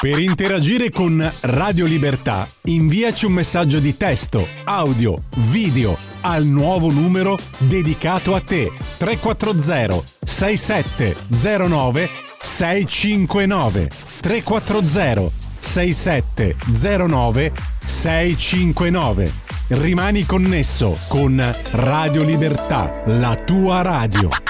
Per interagire con Radio Libertà, inviaci un messaggio di testo, audio, video al nuovo numero dedicato a te 340 6709 659 340 6709 659 Rimani connesso con Radio Libertà, la tua radio.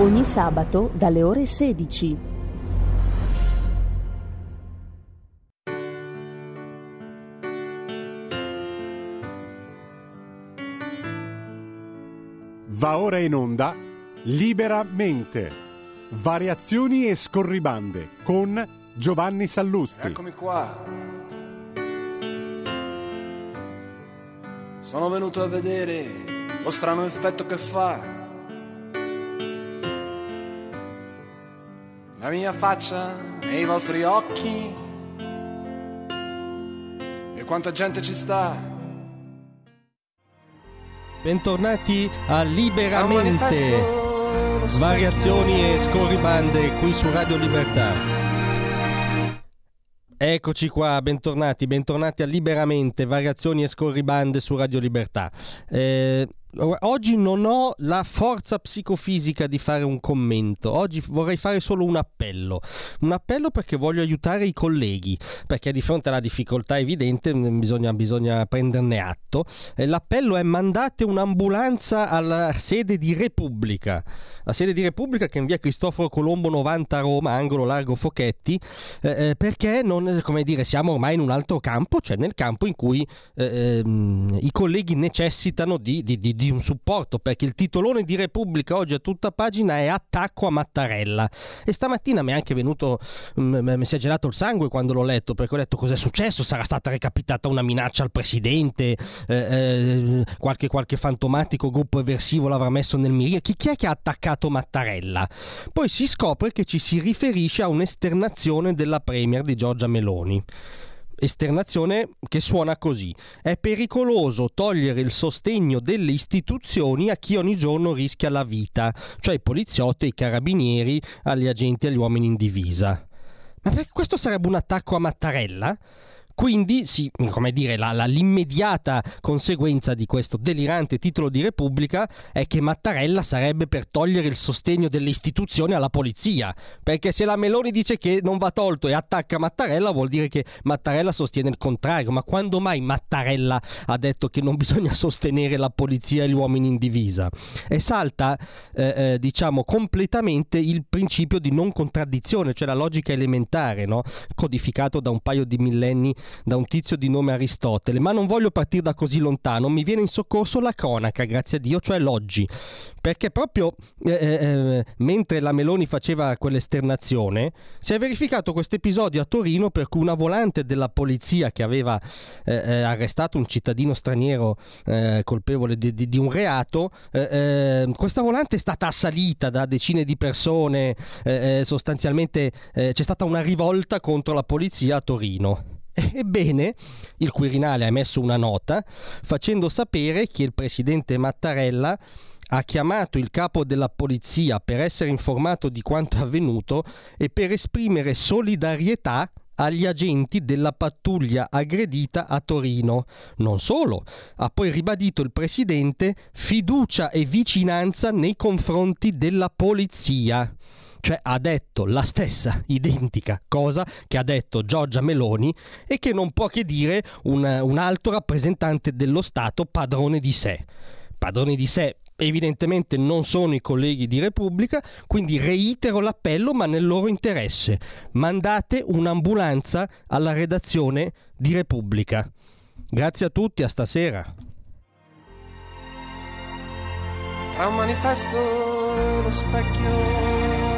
Ogni sabato dalle ore 16. Va ora in onda Liberamente. Variazioni e scorribande con Giovanni Sallusti. Eccomi qua. Sono venuto a vedere lo strano effetto che fa. La mia faccia nei vostri occhi. E quanta gente ci sta. Bentornati a Liberamente, variazioni e scorribande qui su Radio Libertà. Eccoci qua, bentornati, bentornati a Liberamente, variazioni e scorribande su Radio Libertà. Eh, oggi non ho la forza psicofisica di fare un commento, oggi vorrei fare solo un appello. Un appello perché voglio aiutare i colleghi, perché di fronte alla difficoltà evidente mm, bisogna, bisogna prenderne atto. L'appello è mandate un'ambulanza alla sede di Repubblica, la sede di Repubblica che è in via Cristoforo Colombo 90 a Roma, angolo largo Fochetti, eh, eh, perché non, dire, siamo ormai in un altro campo, cioè nel campo in cui eh, ehm, i colleghi necessitano di, di- di- di un supporto, perché il titolone di Repubblica oggi a tutta pagina è attacco a Mattarella. E stamattina mi è anche venuto, mm, mi si è gelato il sangue quando l'ho letto, perché ho detto cos'è successo, sarà stata recapitata una minaccia al presidente, eh, eh, qualche, qualche fantomatico gruppo eversivo l'avrà messo nel mirino. Chi, chi è che ha attaccato Mattarella? Poi si scopre che ci si riferisce a un'esternazione della Premier di Giorgia Meloni. Esternazione che suona così. È pericoloso togliere il sostegno delle istituzioni a chi ogni giorno rischia la vita, cioè i poliziotti, i carabinieri, agli agenti e agli uomini in divisa. Ma perché questo sarebbe un attacco a Mattarella? Quindi, sì, come dire, la- la- l'immediata conseguenza di questo delirante titolo di Repubblica è che Mattarella sarebbe per togliere il sostegno delle istituzioni alla polizia. Perché se la Meloni dice che non va tolto e attacca Mattarella, vuol dire che Mattarella sostiene il contrario. Ma quando mai Mattarella ha detto che non bisogna sostenere la polizia e gli uomini in divisa? E salta, eh, eh, diciamo, completamente il principio di non contraddizione, cioè la logica elementare, no? codificato da un paio di millenni da un tizio di nome Aristotele, ma non voglio partire da così lontano, mi viene in soccorso la cronaca, grazie a Dio, cioè l'oggi, perché proprio eh, eh, mentre la Meloni faceva quell'esternazione, si è verificato questo episodio a Torino per cui una volante della polizia che aveva eh, eh, arrestato un cittadino straniero eh, colpevole di, di- di un reato, eh, eh, questa volante è stata assalita da decine di persone, eh, eh, sostanzialmente eh, c'è stata una rivolta contro la polizia a Torino. Ebbene, il Quirinale ha emesso una nota facendo sapere che il presidente Mattarella ha chiamato il capo della polizia per essere informato di quanto avvenuto e per esprimere solidarietà agli agenti della pattuglia aggredita a Torino. Non solo, ha poi ribadito il presidente fiducia e vicinanza nei confronti della polizia. Cioè ha detto la stessa identica cosa che ha detto Giorgia Meloni e che non può che dire un, un alto rappresentante dello Stato padrone di sé. Padrone di sé evidentemente non sono i colleghi di Repubblica, quindi reitero l'appello ma nel loro interesse. Mandate un'ambulanza alla redazione di Repubblica. Grazie a tutti, a stasera. Tra un manifesto e lo specchio